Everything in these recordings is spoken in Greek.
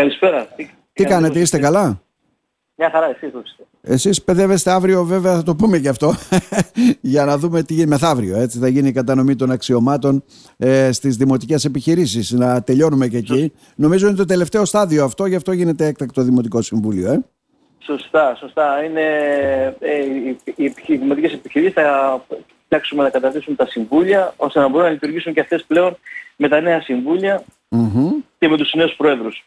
Καλησπέρα. Τι κάνετε, είστε καλά; Μια χαρά, εσείς είστε; Εσείς παιδεύεστε αύριο βέβαια θα το πούμε και αυτό για να δούμε τι γίνει μεθαύριο. Έτσι θα γίνει η κατανομή των αξιωμάτων ε, στις δημοτικές επιχειρήσεις. Να τελειώνουμε και εκεί. Νομίζω είναι το τελευταίο στάδιο αυτό, γι' αυτό γίνεται έκτακτο Δημοτικό Συμβούλιο. Ε. Σωστά, σωστά. Είναι, ε, οι, οι, οι δημοτικές επιχειρήσεις θα φτιάξουμε να καταθέσουν τα συμβούλια ώστε να μπορούν να λειτουργήσουν και αυτές πλέον με τα νέα συμβούλια και με τους νέους πρόεδρους.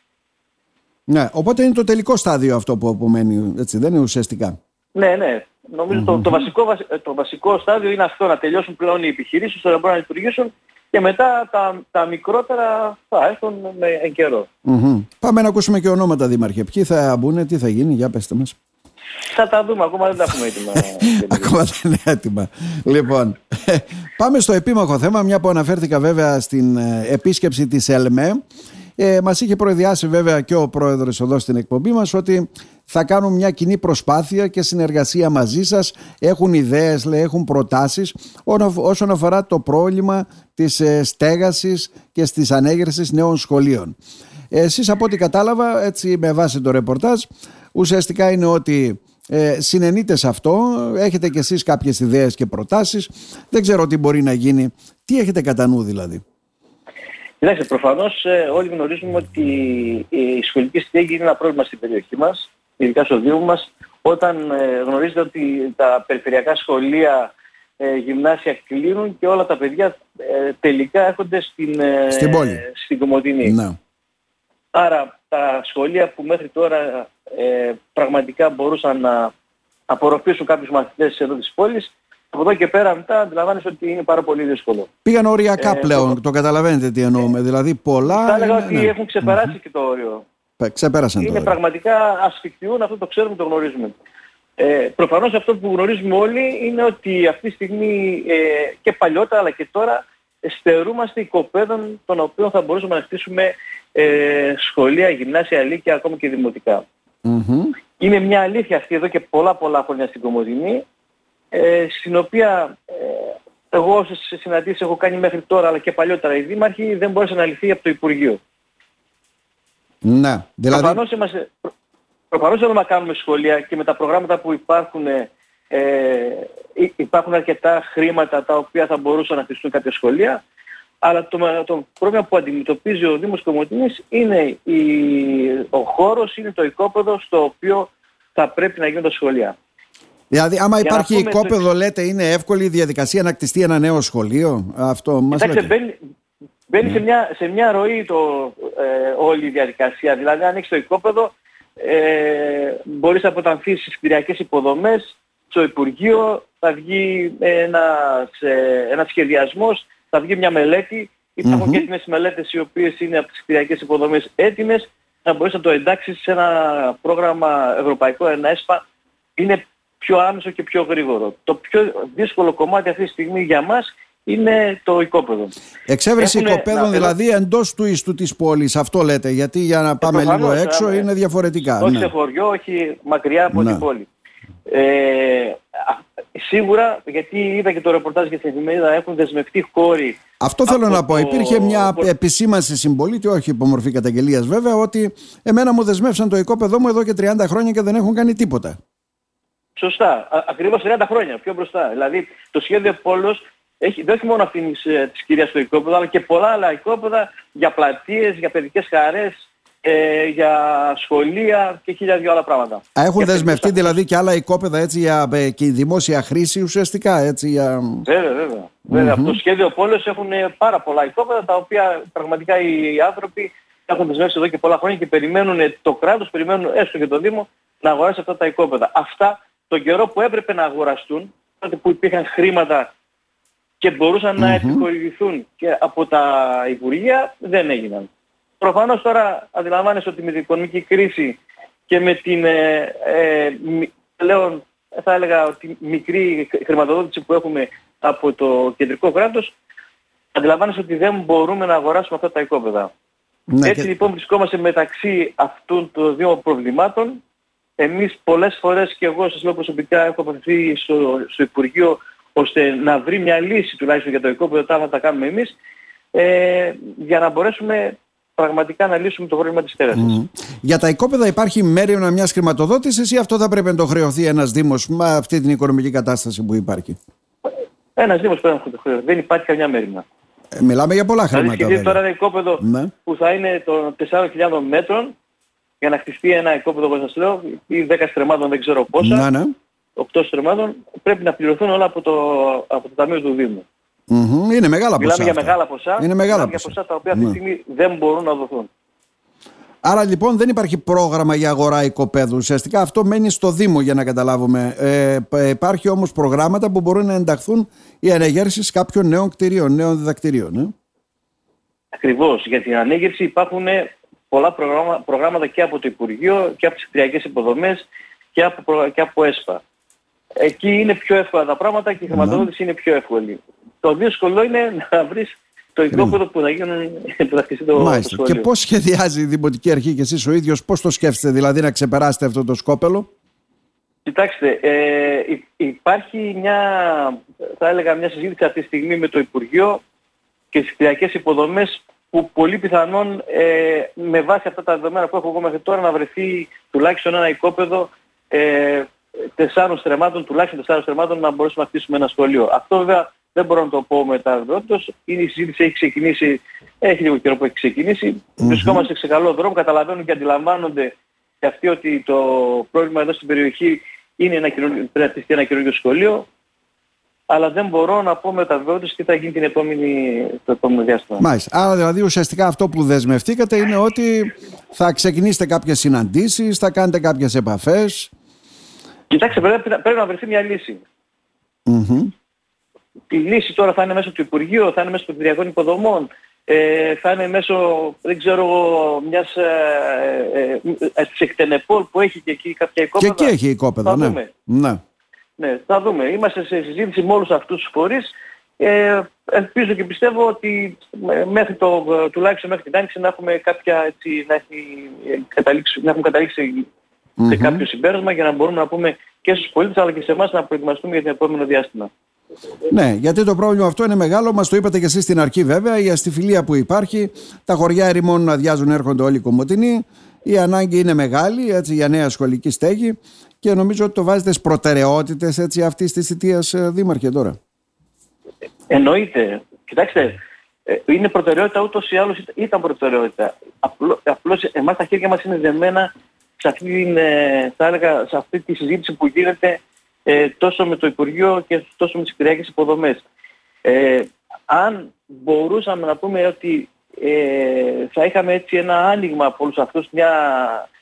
Ναι, οπότε είναι το τελικό στάδιο αυτό που απομένει, έτσι δεν είναι ουσιαστικά. Ναι, ναι. Νομιζω το, το, βασικό, το βασικό στάδιο είναι αυτό, να τελειώσουν πλέον οι επιχειρήσεις ώστε να μπορούν να λειτουργήσουν και μετά τα, τα μικρότερα θα έρθουν με εν καιρο Πάμε να ακούσουμε και ονόματα δήμαρχε. Ποιοι θα μπουν, τι θα γίνει, για πέστε μας. Θα τα δούμε, ακόμα δεν τα έχουμε έτοιμα. ακόμα δεν είναι έτοιμα. λοιπόν, πάμε στο επίμαχο θέμα, μια που αναφέρθηκα βέβαια στην ε, επίσκεψη της ΕΛΜΕ. Ε, μας είχε προειδιάσει βέβαια και ο πρόεδρος εδώ στην εκπομπή μας ότι θα κάνουν μια κοινή προσπάθεια και συνεργασία μαζί σας. Έχουν ιδέες, λέει, έχουν προτάσεις όσον αφορά το πρόβλημα της ε, στέγασης και στις ανέγερσης νέων σχολείων. Εσείς από ό,τι κατάλαβα, έτσι με βάση το ρεπορτάζ, ουσιαστικά είναι ότι ε, συνενείτε σε αυτό, έχετε κι εσείς κάποιες ιδέες και προτάσεις, δεν ξέρω τι μπορεί να γίνει. Τι έχετε κατά νου δηλαδή; Κοιτάξτε, προφανώς ε, όλοι γνωρίζουμε ότι η σχολική στέγη είναι ένα πρόβλημα στην περιοχή μας, ειδικά στο Δήμο μας, όταν ε, γνωρίζετε ότι τα περιφερειακά σχολεία, ε, γυμνάσια κλείνουν και όλα τα παιδιά τελικά έρχονται στην, στην, πόλη. στην Κομωτινή. Ναι. Άρα τα σχολεία που μέχρι τώρα πραγματικά μπορούσαν να απορροφήσουν κάποιους μαθητές εδώ της πόλης, από εδώ και πέρα μετά αντιλαμβάνεσαι ότι είναι πάρα πολύ δύσκολο. Πήγαν οριακά ε, πλέον, το... το καταλαβαίνετε τι εννοούμε. Ε, δηλαδή πολλά... Θα έλεγα ότι ναι. έχουν και το όριο. Ξεπέρασαν είναι το όριο. πραγματικά ασφικτιούν, αυτό το ξέρουμε, το γνωρίζουμε. Ε, προφανώς αυτό που γνωρίζουμε όλοι είναι ότι αυτή τη στιγμή ε, και παλιότερα αλλά και τώρα στερούμαστε οικοπαίδων των οποίων θα μπορούσαμε να χτίσουμε ε, σχολεία, γυμνάσια, λύκεια, ακόμα και δημοτικά. Mm-hmm. Είναι μια αλήθεια αυτή εδώ και πολλά πολλά χρόνια στην Κομοδινή ε, στην οποία ε, εγώ όσες συναντήσεις έχω κάνει μέχρι τώρα αλλά και παλιότερα οι δήμαρχοι δεν μπόρεσαν να λυθεί από το Υπουργείο. Ναι, δηλαδή... Προφανώς, είμαστε, προφανώς να κάνουμε σχολεία και με τα προγράμματα που υπάρχουν ε, υπάρχουν αρκετά χρήματα τα οποία θα μπορούσαν να χτιστούν κάποια σχολεία αλλά το, το πρόβλημα που αντιμετωπίζει ο Δήμος Κομωτινής είναι η, ο χώρος, είναι το οικόπεδο στο οποίο θα πρέπει να γίνουν τα σχολεία. Δηλαδή, άμα υπάρχει οικόπεδο, το... λέτε, είναι εύκολη η διαδικασία να κτιστεί ένα νέο σχολείο. Αυτό μας Κοιτάξτε, μπαίνει, μπαίνει σε, μια, σε μια ροή το, ε, όλη η διαδικασία. Δηλαδή, αν έχεις το οικόπεδο, ε, μπορείς να αποτανθείς στις κτηριακές υποδομές, στο Υπουργείο θα βγει ένας, ε, ένας σχεδιασμός, θα βγει μια μελέτη. Υπάρχουν mm-hmm. και έτοιμες μελέτες οι οποίες είναι από τις κτηριακές υποδομές έτοιμες, να μπορείς να το εντάξεις σε ένα πρόγραμμα ευρωπαϊκό, ένα ΕΣΠΑ. Είναι πιο άμεσο και πιο γρήγορο. Το πιο δύσκολο κομμάτι αυτή τη στιγμή για μας είναι το οικόπεδο. Εξέβρεση Έχουνε, οικοπαίδων δηλαδή εντός του ιστού της πόλης, αυτό λέτε, γιατί για να πάμε ε, λίγο έξω ε, είναι διαφορετικά. Όχι ναι. σε χωριό, όχι μακριά από ναι. την πόλη. Ε, σίγουρα, γιατί είδα και το ρεπορτάζ για την εφημερίδα, έχουν δεσμευτεί χώροι. Αυτό θέλω να πω. Υπήρχε μια επισήμανση συμπολίτη, όχι υπό μορφή καταγγελίας βέβαια, ότι εμένα μου δεσμεύσαν το οικόπεδό μου εδώ και 30 χρόνια και δεν έχουν κάνει τίποτα. Σωστά. Ακριβώς 30 χρόνια πιο μπροστά. Δηλαδή το σχέδιο Πόλος έχει, δεν έχει μόνο αυτή ε, της κυρίας στο οικόπεδο, αλλά και πολλά άλλα οικόπεδα για πλατείες, για παιδικές χαρές, ε, για σχολεία και χίλια δυο άλλα πράγματα. Έχουν δεσμευτεί δηλαδή και άλλα οικόπεδα έτσι για ε, και δημόσια χρήση ουσιαστικά έτσι για... Βέβαια, βέβαια. βέβαια. Από το σχέδιο Πόλος έχουν πάρα πολλά οικόπεδα τα οποία πραγματικά οι άνθρωποι έχουν δεσμεύσει εδώ και πολλά χρόνια και περιμένουν το κράτος, περιμένουν έστω και το Δήμο να αγοράσει αυτά τα οικόπεδα. Αυτά τον καιρό που έπρεπε να αγοραστούν, τότε που υπήρχαν χρήματα και μπορουσαν να επιχορηγηθούν και από τα Υπουργεία, δεν έγιναν. Προφανώς τώρα αντιλαμβάνεσαι ότι με την οικονομική κρίση και με την ε, ε, πλέον θα έλεγα ότι μικρή χρηματοδότηση που έχουμε από το κεντρικό κράτος, αντιλαμβάνεσαι ότι δεν μπορούμε να αγοράσουμε αυτά τα οικόπεδα. Ναι, Έτσι λοιπόν βρισκόμαστε μεταξύ αυτών των δύο προβλημάτων εμείς πολλές φορές και εγώ σας λέω προσωπικά έχω αποφευθεί στο, στο Υπουργείο ώστε να βρει μια λύση τουλάχιστον για το οικόπεδο τα θα τα κάνουμε εμείς ε, για να μπορέσουμε πραγματικά να λύσουμε το πρόβλημα της στέρασης. Για τα οικόπεδα υπάρχει μέρημνα μιας χρηματοδότησης ή αυτό θα πρέπει να το χρεωθεί ένας Δήμος με αυτή την οικονομική κατάσταση που υπάρχει; Ένας Δήμος πρέπει να το χρεωθεί. Δεν υπάρχει καμιά μέρημνα. Ε, μιλάμε για πολλά χρήματα. Δηλαδή τώρα ένα οικόπεδο ναι. που θα είναι των 4.000 μέτρων για να χτιστεί ένα οικόπεδο όπως σας λέω ή 10 στρεμμάτων δεν ξέρω πόσα. Ναι, ναι. 8 στρεμμάτων πρέπει να πληρωθούν όλα από το, από το Ταμείο του Δήμου. Mm-hmm. Είναι μεγάλα ποσά. Μιλάμε για μεγάλα ποσά. Είναι μεγάλα ποσά. για ποσά τα οποία αυτή τη ναι. στιγμή δεν μπορούν να δοθούν. Άρα λοιπόν δεν υπάρχει πρόγραμμα για αγορά οικοπαίδου. Ουσιαστικά αυτό μένει στο Δήμο για να καταλάβουμε. Ε, υπάρχει όμως προγράμματα που μπορούν να ενταχθούν οι ανεγέρσεις κάποιων νέων κτηρίων, νέων διδακτηρίων. Ε; Ακριβώς. Για την ανέγερση υπάρχουν πολλά προγράμματα και από το Υπουργείο και από τις κτηριακές υποδομές και από, και από ΕΣΠΑ. Εκεί είναι πιο εύκολα τα πράγματα και η χρηματοδότηση ναι. είναι πιο εύκολη. Το δύσκολο είναι να βρεις το οικόπεδο που θα γίνουν που θα χτιστεί το, Μάλιστα. το Και πώς σχεδιάζει η Δημοτική Αρχή και εσείς ο ίδιος, πώς το σκέφτεστε δηλαδή να ξεπεράσετε αυτό το σκόπελο; Κοιτάξτε, ε, υπάρχει μια, θα έλεγα μια συζήτηση αυτή τη στιγμή με το Υπουργείο και τις κτηριακές υποδομές που πολύ πιθανόν ε, με βάση αυτά τα δεδομένα που έχω εγώ μέχρι τώρα να βρεθεί τουλάχιστον ένα οικόπεδο ε, τεσσάρων στρεμμάτων, τουλάχιστον τεσσάρων στρεμμάτων να μπορέσουμε να χτίσουμε ένα σχολείο. Αυτό βέβαια δεν μπορώ να το πω μετά Είναι Η συζήτηση έχει ξεκινήσει, έχει λίγο καιρό που έχει ξεκινήσει. Mm-hmm. Βρισκόμαστε σε καλό δρόμο, καταλαβαίνουν και αντιλαμβάνονται και αυτοί ότι το πρόβλημα εδώ στην περιοχή είναι ένα πρέπει να χτιστεί ένα καινούργιο σχολείο αλλά δεν μπορώ να πω με τα βεβαιότητες τι θα γίνει την επόμενη, το επόμενο διάστημα. Μάλιστα. Άρα δηλαδή ουσιαστικά αυτό που δεσμευτήκατε είναι ότι θα ξεκινήσετε κάποιες συναντήσεις, θα κάνετε κάποιες επαφές. Κοιτάξτε, πρέπει, πρέπει να βρεθεί μια λύση. Mm-hmm. Η λύση τώρα θα είναι μέσω του Υπουργείου, θα είναι μέσω των κτηριακών υποδομών, ε, θα είναι μέσω, δεν ξέρω, μιας ε, ε, ε, εκτενεπόλ που έχει και εκεί κάποια οικόπεδα. Και εκεί έχει οικόπεδα, ναι. ναι. Ναι, θα δούμε. Είμαστε σε συζήτηση με όλους αυτούς τους φορείς. Ε, ελπίζω και πιστεύω ότι μέχρι το, τουλάχιστον μέχρι την Άνοιξη να έχουμε κάποια έτσι, να, έχει καταλήξει, να έχουμε καταλήξει mm-hmm. σε κάποιο συμπέρασμα για να μπορούμε να πούμε και στους πολίτες αλλά και σε εμάς να προετοιμαστούμε για το επόμενο διάστημα. Ναι, γιατί το πρόβλημα αυτό είναι μεγάλο. Μας το είπατε και εσείς στην αρχή, βέβαια. Η αστιφιλία που υπάρχει, τα χωριά ερημών να αδειάζουν, έρχονται όλοι οι κομμωτινοί. Η ανάγκη είναι μεγάλη έτσι, για νέα σχολική στέγη και νομίζω ότι το βάζετε στις προτεραιότητες αυτής της θητείας, ε, Δήμαρχε, τώρα. Εννοείται. Κοιτάξτε, ε, είναι προτεραιότητα ούτως ή άλλως ήταν προτεραιότητα. Απλώς εμάς τα χέρια μας είναι δεμένα σε αυτή, την, ε, θα έλεγα, σε αυτή τη συζήτηση που γίνεται ε, τόσο με το Υπουργείο και τόσο με τις κτηριακές υποδομές. Ε, αν μπορούσαμε να πούμε ότι ε, θα είχαμε έτσι ένα άνοιγμα από όλους αυτούς, μια,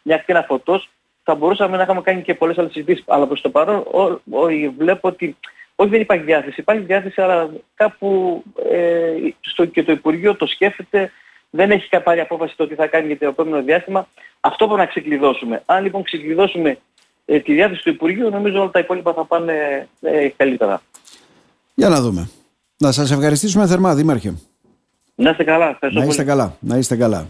μια κτήνα φωτός, θα μπορούσαμε να είχαμε κάνει και πολλές άλλες συζητήσεις. Αλλά προς το παρόν ό, ό, βλέπω ότι όχι δεν υπάρχει διάθεση. Υπάρχει διάθεση αλλά κάπου ε, στο, και το Υπουργείο το σκέφτεται, δεν έχει πάρει απόφαση το τι θα κάνει για το επόμενο διάστημα. Αυτό πρέπει να ξεκλειδώσουμε. Αν λοιπόν ξεκλειδώσουμε ε, τη διάθεση του Υπουργείου, νομίζω όλα τα υπόλοιπα θα πάνε ε, καλύτερα. Για να δούμε. Να σας ευχαριστήσουμε θερμά, Δήμαρχε. Να είστε καλά. Να είστε καλά. Να είστε καλά.